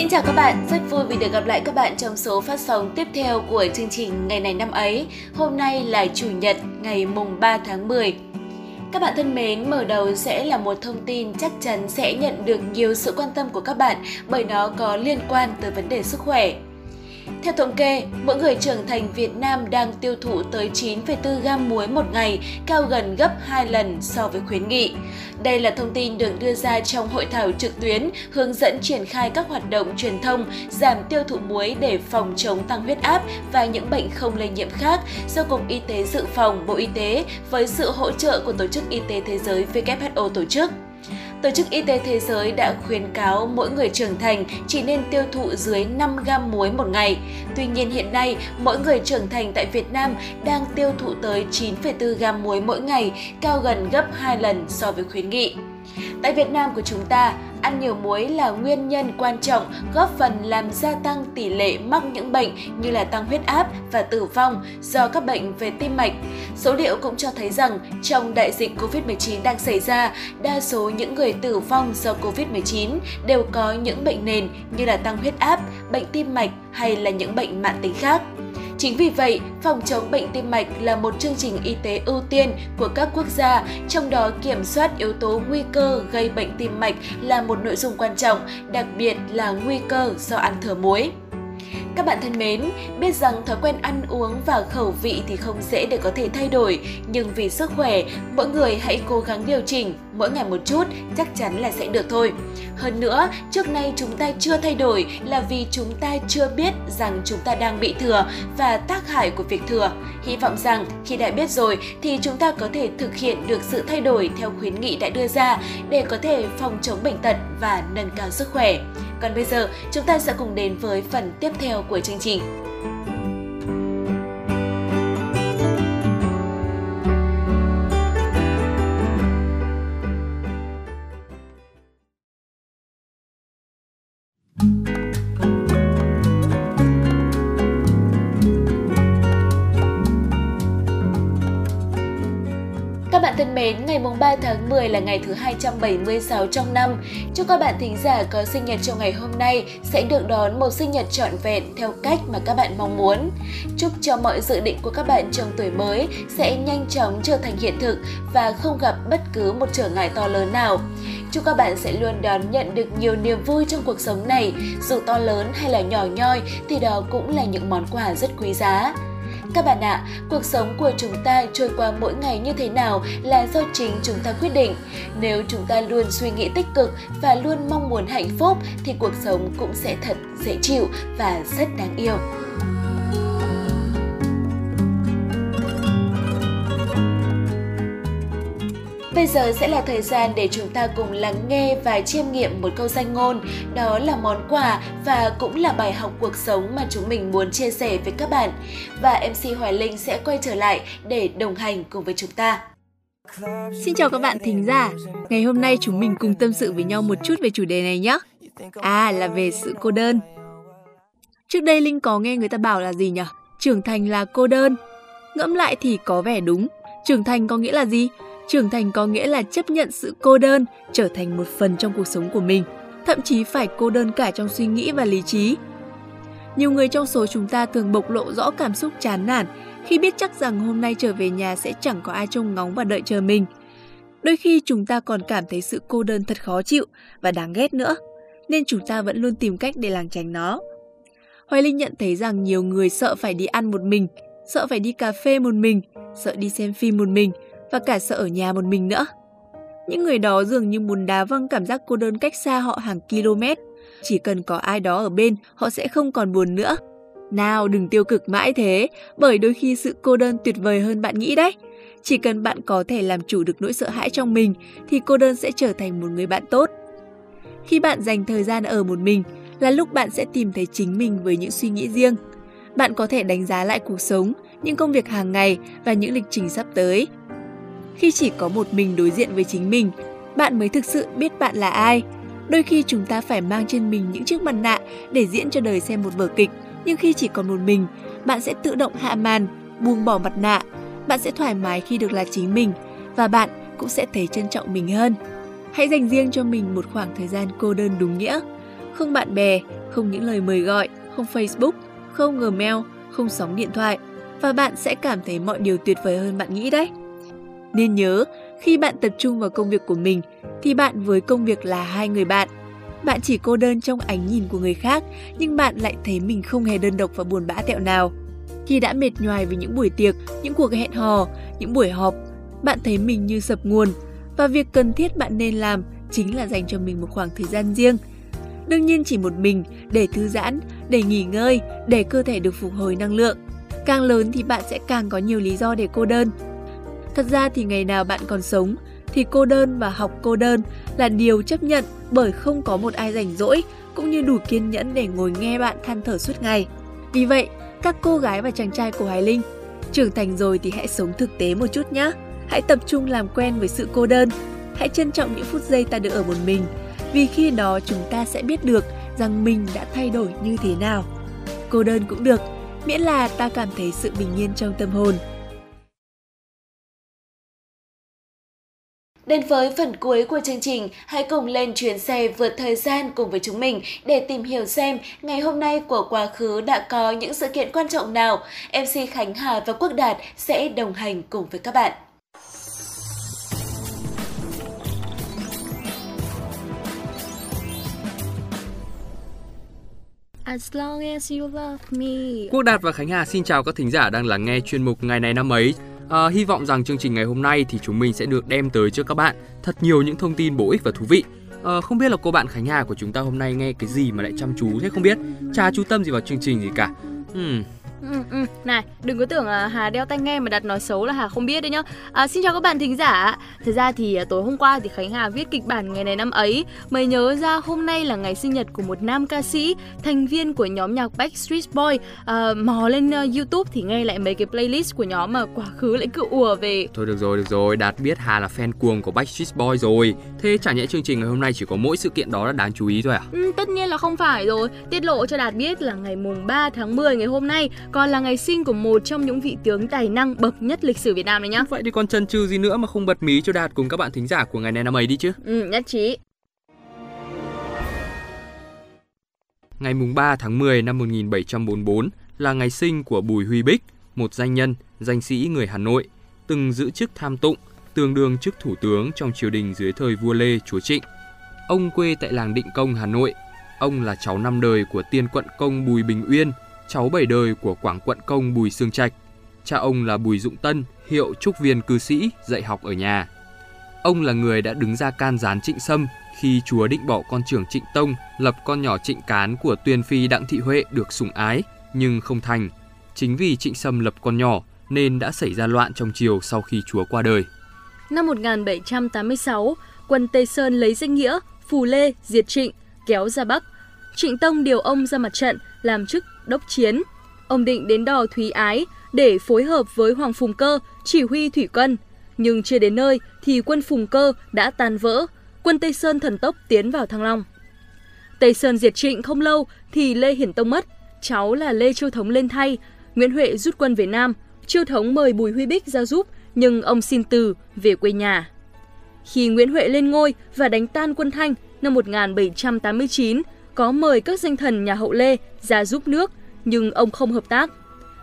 Xin chào các bạn, rất vui vì được gặp lại các bạn trong số phát sóng tiếp theo của chương trình Ngày này năm ấy. Hôm nay là Chủ nhật, ngày mùng 3 tháng 10. Các bạn thân mến, mở đầu sẽ là một thông tin chắc chắn sẽ nhận được nhiều sự quan tâm của các bạn bởi nó có liên quan tới vấn đề sức khỏe. Theo thống kê, mỗi người trưởng thành Việt Nam đang tiêu thụ tới 9,4 gam muối một ngày, cao gần gấp 2 lần so với khuyến nghị. Đây là thông tin được đưa ra trong hội thảo trực tuyến hướng dẫn triển khai các hoạt động truyền thông giảm tiêu thụ muối để phòng chống tăng huyết áp và những bệnh không lây nhiễm khác do Cục Y tế Dự phòng Bộ Y tế với sự hỗ trợ của Tổ chức Y tế Thế giới WHO tổ chức. Tổ chức Y tế Thế giới đã khuyến cáo mỗi người trưởng thành chỉ nên tiêu thụ dưới 5 gam muối một ngày. Tuy nhiên hiện nay, mỗi người trưởng thành tại Việt Nam đang tiêu thụ tới 9,4 gam muối mỗi ngày, cao gần gấp 2 lần so với khuyến nghị. Tại Việt Nam của chúng ta, ăn nhiều muối là nguyên nhân quan trọng góp phần làm gia tăng tỷ lệ mắc những bệnh như là tăng huyết áp và tử vong do các bệnh về tim mạch. Số liệu cũng cho thấy rằng trong đại dịch COVID-19 đang xảy ra, đa số những người tử vong do COVID-19 đều có những bệnh nền như là tăng huyết áp, bệnh tim mạch hay là những bệnh mạng tính khác. Chính vì vậy, phòng chống bệnh tim mạch là một chương trình y tế ưu tiên của các quốc gia, trong đó kiểm soát yếu tố nguy cơ gây bệnh tim mạch là một nội dung quan trọng, đặc biệt là nguy cơ do ăn thừa muối. Các bạn thân mến, biết rằng thói quen ăn uống và khẩu vị thì không dễ để có thể thay đổi, nhưng vì sức khỏe, mỗi người hãy cố gắng điều chỉnh, mỗi ngày một chút, chắc chắn là sẽ được thôi. Hơn nữa, trước nay chúng ta chưa thay đổi là vì chúng ta chưa biết rằng chúng ta đang bị thừa và tác hại của việc thừa. Hy vọng rằng khi đã biết rồi thì chúng ta có thể thực hiện được sự thay đổi theo khuyến nghị đã đưa ra để có thể phòng chống bệnh tật và nâng cao sức khỏe. Còn bây giờ, chúng ta sẽ cùng đến với phần tiếp theo của chương trình. Mến, ngày mùng 3 tháng 10 là ngày thứ 276 trong năm. Chúc các bạn thính giả có sinh nhật trong ngày hôm nay sẽ được đón một sinh nhật trọn vẹn theo cách mà các bạn mong muốn. Chúc cho mọi dự định của các bạn trong tuổi mới sẽ nhanh chóng trở thành hiện thực và không gặp bất cứ một trở ngại to lớn nào. Chúc các bạn sẽ luôn đón nhận được nhiều niềm vui trong cuộc sống này, dù to lớn hay là nhỏ nhoi thì đó cũng là những món quà rất quý giá. Các bạn ạ, à, cuộc sống của chúng ta trôi qua mỗi ngày như thế nào là do chính chúng ta quyết định. Nếu chúng ta luôn suy nghĩ tích cực và luôn mong muốn hạnh phúc thì cuộc sống cũng sẽ thật dễ chịu và rất đáng yêu. Bây giờ sẽ là thời gian để chúng ta cùng lắng nghe và chiêm nghiệm một câu danh ngôn, đó là món quà và cũng là bài học cuộc sống mà chúng mình muốn chia sẻ với các bạn. Và MC Hoài Linh sẽ quay trở lại để đồng hành cùng với chúng ta. Xin chào các bạn thính giả. Ngày hôm nay chúng mình cùng tâm sự với nhau một chút về chủ đề này nhé. À là về sự cô đơn. Trước đây Linh có nghe người ta bảo là gì nhỉ? Trưởng thành là cô đơn. Ngẫm lại thì có vẻ đúng. Trưởng thành có nghĩa là gì? Trưởng thành có nghĩa là chấp nhận sự cô đơn trở thành một phần trong cuộc sống của mình, thậm chí phải cô đơn cả trong suy nghĩ và lý trí. Nhiều người trong số chúng ta thường bộc lộ rõ cảm xúc chán nản khi biết chắc rằng hôm nay trở về nhà sẽ chẳng có ai trông ngóng và đợi chờ mình. Đôi khi chúng ta còn cảm thấy sự cô đơn thật khó chịu và đáng ghét nữa, nên chúng ta vẫn luôn tìm cách để lảng tránh nó. Hoài Linh nhận thấy rằng nhiều người sợ phải đi ăn một mình, sợ phải đi cà phê một mình, sợ đi xem phim một mình và cả sợ ở nhà một mình nữa. Những người đó dường như muốn đá văng cảm giác cô đơn cách xa họ hàng km. Chỉ cần có ai đó ở bên, họ sẽ không còn buồn nữa. Nào đừng tiêu cực mãi thế, bởi đôi khi sự cô đơn tuyệt vời hơn bạn nghĩ đấy. Chỉ cần bạn có thể làm chủ được nỗi sợ hãi trong mình thì cô đơn sẽ trở thành một người bạn tốt. Khi bạn dành thời gian ở một mình là lúc bạn sẽ tìm thấy chính mình với những suy nghĩ riêng. Bạn có thể đánh giá lại cuộc sống, những công việc hàng ngày và những lịch trình sắp tới khi chỉ có một mình đối diện với chính mình, bạn mới thực sự biết bạn là ai. Đôi khi chúng ta phải mang trên mình những chiếc mặt nạ để diễn cho đời xem một vở kịch, nhưng khi chỉ còn một mình, bạn sẽ tự động hạ màn, buông bỏ mặt nạ. Bạn sẽ thoải mái khi được là chính mình và bạn cũng sẽ thấy trân trọng mình hơn. Hãy dành riêng cho mình một khoảng thời gian cô đơn đúng nghĩa. không bạn bè, không những lời mời gọi, không Facebook, không Gmail, không sóng điện thoại và bạn sẽ cảm thấy mọi điều tuyệt vời hơn bạn nghĩ đấy. Nên nhớ, khi bạn tập trung vào công việc của mình thì bạn với công việc là hai người bạn. Bạn chỉ cô đơn trong ánh nhìn của người khác, nhưng bạn lại thấy mình không hề đơn độc và buồn bã tẹo nào. Khi đã mệt nhoài vì những buổi tiệc, những cuộc hẹn hò, những buổi họp, bạn thấy mình như sập nguồn và việc cần thiết bạn nên làm chính là dành cho mình một khoảng thời gian riêng. Đương nhiên chỉ một mình để thư giãn, để nghỉ ngơi, để cơ thể được phục hồi năng lượng. Càng lớn thì bạn sẽ càng có nhiều lý do để cô đơn. Thật ra thì ngày nào bạn còn sống thì cô đơn và học cô đơn là điều chấp nhận bởi không có một ai rảnh rỗi cũng như đủ kiên nhẫn để ngồi nghe bạn than thở suốt ngày. Vì vậy, các cô gái và chàng trai của Hoài Linh, trưởng thành rồi thì hãy sống thực tế một chút nhé. Hãy tập trung làm quen với sự cô đơn. Hãy trân trọng những phút giây ta được ở một mình, vì khi đó chúng ta sẽ biết được rằng mình đã thay đổi như thế nào. Cô đơn cũng được, miễn là ta cảm thấy sự bình yên trong tâm hồn. Đến với phần cuối của chương trình, hãy cùng lên chuyến xe vượt thời gian cùng với chúng mình để tìm hiểu xem ngày hôm nay của quá khứ đã có những sự kiện quan trọng nào. MC Khánh Hà và Quốc Đạt sẽ đồng hành cùng với các bạn. As long as you love me. Quốc Đạt và Khánh Hà xin chào các thính giả đang lắng nghe chuyên mục ngày này năm ấy. À, hy vọng rằng chương trình ngày hôm nay thì chúng mình sẽ được đem tới cho các bạn thật nhiều những thông tin bổ ích và thú vị. À, không biết là cô bạn Khánh Hà của chúng ta hôm nay nghe cái gì mà lại chăm chú thế không biết? trà chú tâm gì vào chương trình gì cả. Hmm, Ừ, ừ. Này, đừng có tưởng là Hà đeo tai nghe mà đặt nói xấu là Hà không biết đấy nhá. À, xin chào các bạn thính giả. Thật ra thì à, tối hôm qua thì Khánh Hà viết kịch bản ngày này năm ấy mới nhớ ra hôm nay là ngày sinh nhật của một nam ca sĩ, thành viên của nhóm nhạc Backstreet Boy. À, mò lên uh, YouTube thì nghe lại mấy cái playlist của nhóm mà quá khứ lại cứ ùa về. Thôi được rồi, được rồi, Đạt biết Hà là fan cuồng của Backstreet Boy rồi. Thế chả nhẽ chương trình ngày hôm nay chỉ có mỗi sự kiện đó là đáng chú ý thôi à? Ừ, tất nhiên là không phải rồi. Tiết lộ cho Đạt biết là ngày mùng 3 tháng 10 ngày hôm nay còn là ngày sinh của một trong những vị tướng tài năng bậc nhất lịch sử Việt Nam đấy nhá. Vậy thì còn chần chừ gì nữa mà không bật mí cho Đạt cùng các bạn thính giả của ngày này năm ấy đi chứ? Ừ, nhất trí. Ngày mùng 3 tháng 10 năm 1744 là ngày sinh của Bùi Huy Bích, một danh nhân, danh sĩ người Hà Nội, từng giữ chức tham tụng, tương đương chức thủ tướng trong triều đình dưới thời vua Lê Chúa Trịnh. Ông quê tại làng Định Công, Hà Nội. Ông là cháu năm đời của tiên quận công Bùi Bình Uyên, cháu bảy đời của Quảng Quận Công Bùi Sương Trạch. Cha ông là Bùi Dụng Tân, hiệu trúc viên cư sĩ, dạy học ở nhà. Ông là người đã đứng ra can gián Trịnh Sâm khi chúa định bỏ con trưởng Trịnh Tông lập con nhỏ Trịnh Cán của tuyên phi Đặng Thị Huệ được sủng ái, nhưng không thành. Chính vì Trịnh Sâm lập con nhỏ nên đã xảy ra loạn trong triều sau khi chúa qua đời. Năm 1786, quân Tây Sơn lấy danh nghĩa Phù Lê diệt Trịnh, kéo ra Bắc. Trịnh Tông điều ông ra mặt trận làm chức đốc chiến. Ông định đến đò Thúy Ái để phối hợp với Hoàng Phùng Cơ chỉ huy thủy quân. Nhưng chưa đến nơi thì quân Phùng Cơ đã tan vỡ, quân Tây Sơn thần tốc tiến vào Thăng Long. Tây Sơn diệt trịnh không lâu thì Lê Hiển Tông mất, cháu là Lê Chiêu Thống lên thay, Nguyễn Huệ rút quân về Nam, Chiêu Thống mời Bùi Huy Bích ra giúp nhưng ông xin từ về quê nhà. Khi Nguyễn Huệ lên ngôi và đánh tan quân Thanh năm 1789, có mời các danh thần nhà hậu Lê ra giúp nước, nhưng ông không hợp tác.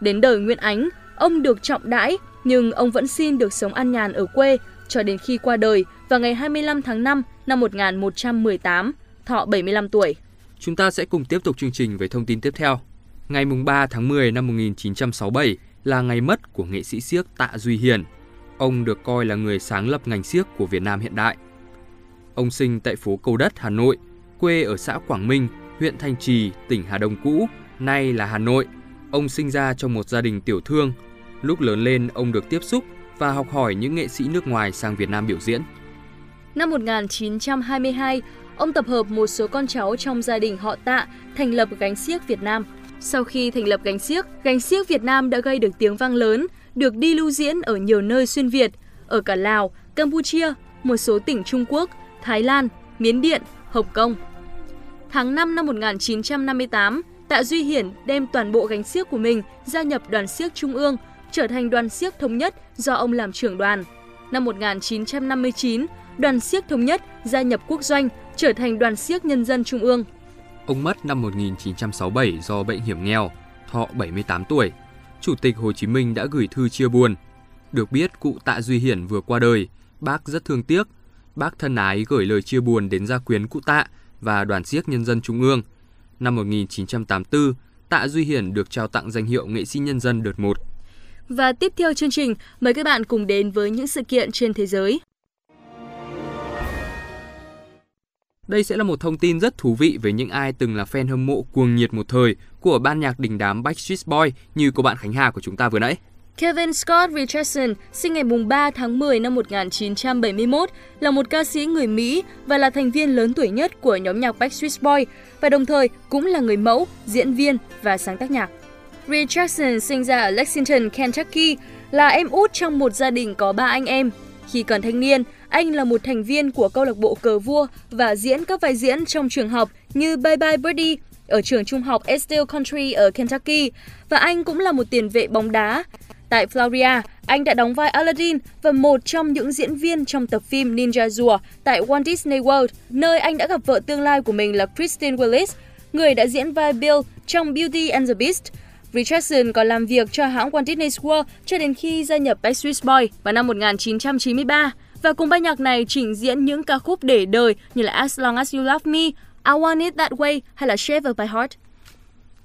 Đến đời Nguyễn Ánh, ông được trọng đãi, nhưng ông vẫn xin được sống an nhàn ở quê cho đến khi qua đời vào ngày 25 tháng 5 năm 1118, thọ 75 tuổi. Chúng ta sẽ cùng tiếp tục chương trình với thông tin tiếp theo. Ngày 3 tháng 10 năm 1967 là ngày mất của nghệ sĩ siếc Tạ Duy Hiền. Ông được coi là người sáng lập ngành siếc của Việt Nam hiện đại. Ông sinh tại phố Cầu Đất, Hà Nội quê ở xã Quảng Minh, huyện Thanh Trì, tỉnh Hà Đông cũ, nay là Hà Nội. Ông sinh ra trong một gia đình tiểu thương. Lúc lớn lên, ông được tiếp xúc và học hỏi những nghệ sĩ nước ngoài sang Việt Nam biểu diễn. Năm 1922, ông tập hợp một số con cháu trong gia đình họ Tạ thành lập gánh xiếc Việt Nam. Sau khi thành lập gánh xiếc, gánh xiếc Việt Nam đã gây được tiếng vang lớn, được đi lưu diễn ở nhiều nơi xuyên Việt, ở cả Lào, Campuchia, một số tỉnh Trung Quốc, Thái Lan, Miến Điện, Hồng Kông. Tháng 5 năm 1958, Tạ Duy Hiển đem toàn bộ gánh xiếc của mình gia nhập đoàn xiếc Trung ương, trở thành đoàn xiếc thống nhất do ông làm trưởng đoàn. Năm 1959, đoàn xiếc thống nhất gia nhập quốc doanh, trở thành đoàn xiếc nhân dân Trung ương. Ông mất năm 1967 do bệnh hiểm nghèo, thọ 78 tuổi. Chủ tịch Hồ Chí Minh đã gửi thư chia buồn. Được biết cụ Tạ Duy Hiển vừa qua đời, bác rất thương tiếc. Bác thân ái gửi lời chia buồn đến gia quyến cụ Tạ và đoàn siếc nhân dân Trung ương. Năm 1984, Tạ Duy Hiển được trao tặng danh hiệu nghệ sĩ nhân dân đợt 1. Và tiếp theo chương trình, mời các bạn cùng đến với những sự kiện trên thế giới. Đây sẽ là một thông tin rất thú vị với những ai từng là fan hâm mộ cuồng nhiệt một thời của ban nhạc đình đám Backstreet Boy như cô bạn Khánh Hà của chúng ta vừa nãy. Kevin Scott Richardson sinh ngày 3 tháng 10 năm 1971, là một ca sĩ người Mỹ và là thành viên lớn tuổi nhất của nhóm nhạc Backstreet Boys và đồng thời cũng là người mẫu, diễn viên và sáng tác nhạc. Richardson sinh ra ở Lexington, Kentucky, là em út trong một gia đình có ba anh em. Khi còn thanh niên, anh là một thành viên của câu lạc bộ cờ vua và diễn các vai diễn trong trường học như Bye Bye Birdie ở trường trung học Estill Country ở Kentucky và anh cũng là một tiền vệ bóng đá. Tại Florida, anh đã đóng vai Aladdin và một trong những diễn viên trong tập phim Ninja Rùa tại Walt Disney World, nơi anh đã gặp vợ tương lai của mình là Kristen Willis, người đã diễn vai Bill trong Beauty and the Beast. Richardson còn làm việc cho hãng Walt Disney World cho đến khi gia nhập Backstreet Boy vào năm 1993 và cùng ban nhạc này trình diễn những ca khúc để đời như là As Long As You Love Me, I Want It That Way hay là Shape of My Heart.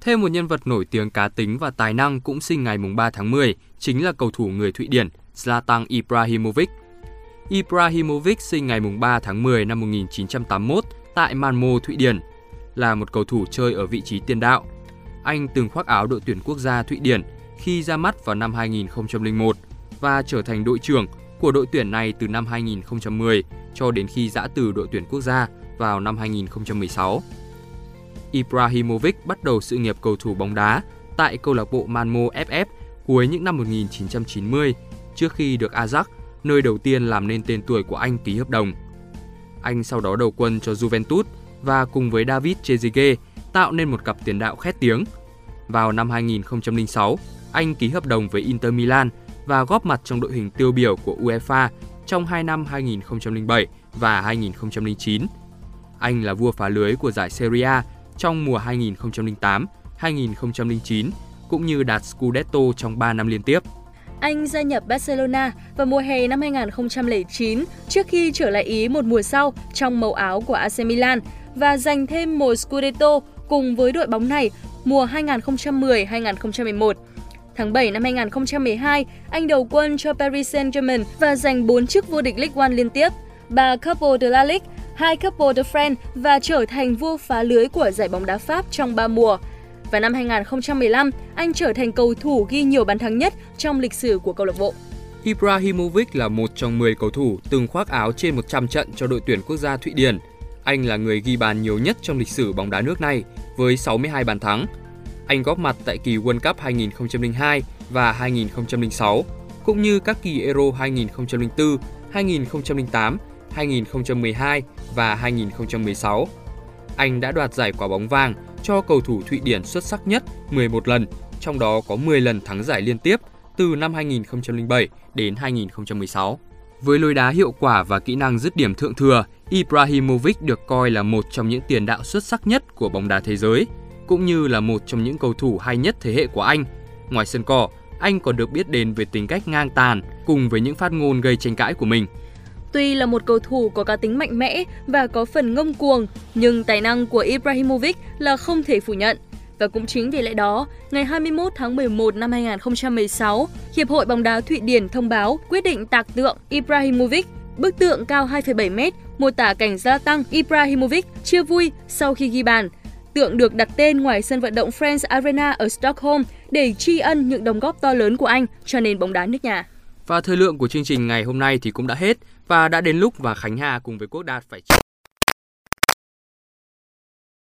Thêm một nhân vật nổi tiếng cá tính và tài năng cũng sinh ngày 3 tháng 10, chính là cầu thủ người Thụy Điển Zlatan Ibrahimovic. Ibrahimovic sinh ngày 3 tháng 10 năm 1981 tại Malmo, Thụy Điển, là một cầu thủ chơi ở vị trí tiền đạo. Anh từng khoác áo đội tuyển quốc gia Thụy Điển khi ra mắt vào năm 2001 và trở thành đội trưởng của đội tuyển này từ năm 2010 cho đến khi giã từ đội tuyển quốc gia vào năm 2016. Ibrahimovic bắt đầu sự nghiệp cầu thủ bóng đá tại câu lạc bộ Malmo FF cuối những năm 1990 trước khi được Ajax, nơi đầu tiên làm nên tên tuổi của anh ký hợp đồng. Anh sau đó đầu quân cho Juventus và cùng với David Trezeguet tạo nên một cặp tiền đạo khét tiếng. Vào năm 2006, anh ký hợp đồng với Inter Milan và góp mặt trong đội hình tiêu biểu của UEFA trong hai năm 2007 và 2009. Anh là vua phá lưới của giải Serie A trong mùa 2008, 2009 cũng như đạt Scudetto trong 3 năm liên tiếp. Anh gia nhập Barcelona vào mùa hè năm 2009 trước khi trở lại Ý một mùa sau trong màu áo của AC Milan và giành thêm một Scudetto cùng với đội bóng này mùa 2010-2011. Tháng 7 năm 2012, anh đầu quân cho Paris Saint-Germain và giành 4 chức vô địch League One liên tiếp, 3 Coupe de la Ligue, 2 Coupe de France và trở thành vua phá lưới của giải bóng đá Pháp trong 3 mùa. Và năm 2015, anh trở thành cầu thủ ghi nhiều bàn thắng nhất trong lịch sử của câu lạc bộ. Ibrahimovic là một trong 10 cầu thủ từng khoác áo trên 100 trận cho đội tuyển quốc gia Thụy Điển. Anh là người ghi bàn nhiều nhất trong lịch sử bóng đá nước này với 62 bàn thắng. Anh góp mặt tại kỳ World Cup 2002 và 2006, cũng như các kỳ Euro 2004, 2008, 2012 và 2016. Anh đã đoạt giải quả bóng vàng cho cầu thủ Thụy Điển xuất sắc nhất 11 lần, trong đó có 10 lần thắng giải liên tiếp từ năm 2007 đến 2016. Với lối đá hiệu quả và kỹ năng dứt điểm thượng thừa, Ibrahimovic được coi là một trong những tiền đạo xuất sắc nhất của bóng đá thế giới, cũng như là một trong những cầu thủ hay nhất thế hệ của Anh. Ngoài sân cỏ, anh còn được biết đến về tính cách ngang tàn cùng với những phát ngôn gây tranh cãi của mình. Tuy là một cầu thủ có cá tính mạnh mẽ và có phần ngông cuồng, nhưng tài năng của Ibrahimovic là không thể phủ nhận. Và cũng chính vì lẽ đó, ngày 21 tháng 11 năm 2016, Hiệp hội bóng đá Thụy Điển thông báo quyết định tạc tượng Ibrahimovic Bức tượng cao 2,7 m mô tả cảnh gia tăng Ibrahimovic chia vui sau khi ghi bàn. Tượng được đặt tên ngoài sân vận động Friends Arena ở Stockholm để tri ân những đóng góp to lớn của anh cho nền bóng đá nước nhà. Và thời lượng của chương trình ngày hôm nay thì cũng đã hết và đã đến lúc và Khánh Hà cùng với Quốc Đạt phải